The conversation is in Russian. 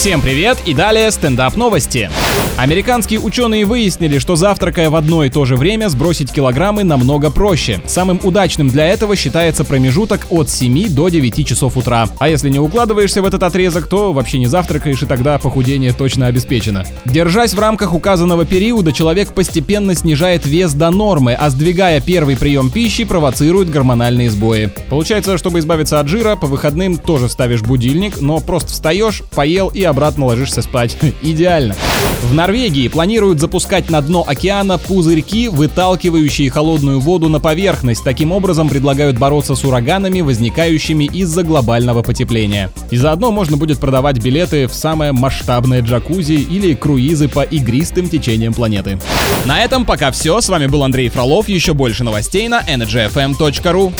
Всем привет и далее стендап новости. Американские ученые выяснили, что завтракая в одно и то же время сбросить килограммы намного проще. Самым удачным для этого считается промежуток от 7 до 9 часов утра. А если не укладываешься в этот отрезок, то вообще не завтракаешь и тогда похудение точно обеспечено. Держась в рамках указанного периода, человек постепенно снижает вес до нормы, а сдвигая первый прием пищи провоцирует гормональные сбои. Получается, чтобы избавиться от жира, по выходным тоже ставишь будильник, но просто встаешь, поел и обратно ложишься спать. Идеально. В Норвегии планируют запускать на дно океана пузырьки, выталкивающие холодную воду на поверхность. Таким образом предлагают бороться с ураганами, возникающими из-за глобального потепления. И заодно можно будет продавать билеты в самое масштабное джакузи или круизы по игристым течениям планеты. На этом пока все. С вами был Андрей Фролов. Еще больше новостей на energyfm.ru.